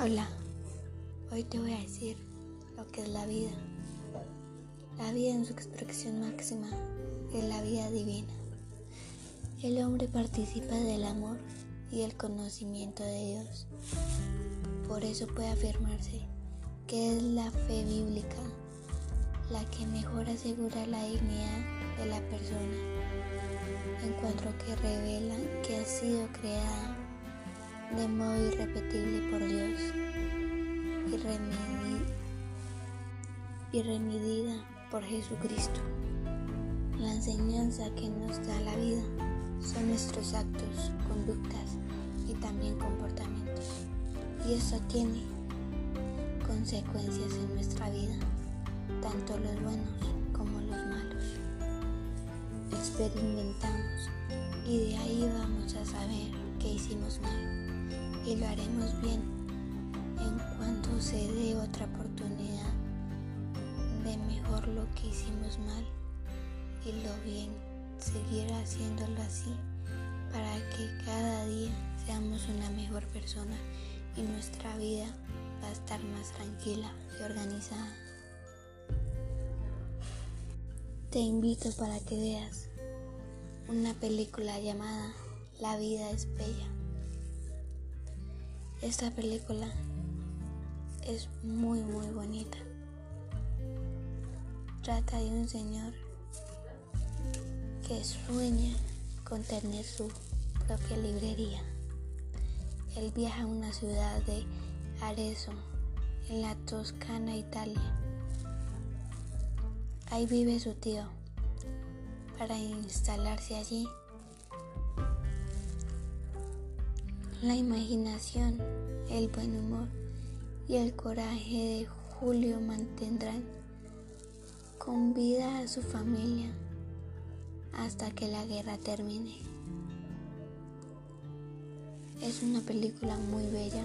Hola, hoy te voy a decir lo que es la vida. La vida en su expresión máxima es la vida divina. El hombre participa del amor y el conocimiento de Dios. Por eso puede afirmarse que es la fe bíblica la que mejor asegura la dignidad de la persona, en cuanto que revela que ha sido creada de modo irrepetible por Dios y remedida por Jesucristo. La enseñanza que nos da la vida son nuestros actos, conductas y también comportamientos. Y eso tiene consecuencias en nuestra vida, tanto los buenos como los malos. Experimentamos lo haremos bien en cuanto se dé otra oportunidad de mejor lo que hicimos mal y lo bien seguir haciéndolo así para que cada día seamos una mejor persona y nuestra vida va a estar más tranquila y organizada. Te invito para que veas una película llamada La vida es bella. Esta película es muy muy bonita. Trata de un señor que sueña con tener su propia librería. Él viaja a una ciudad de Arezzo, en la Toscana, Italia. Ahí vive su tío. Para instalarse allí La imaginación, el buen humor y el coraje de Julio mantendrán con vida a su familia hasta que la guerra termine. Es una película muy bella.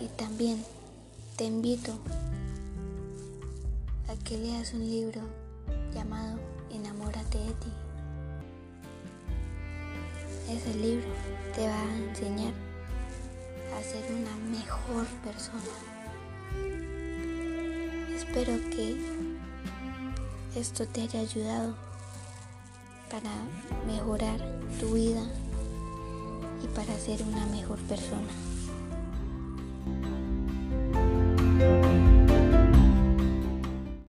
Y también te invito a que leas un libro llamado Enamórate de ti. Ese libro te va a enseñar a ser una mejor persona. Espero que esto te haya ayudado para mejorar tu vida y para ser una mejor persona.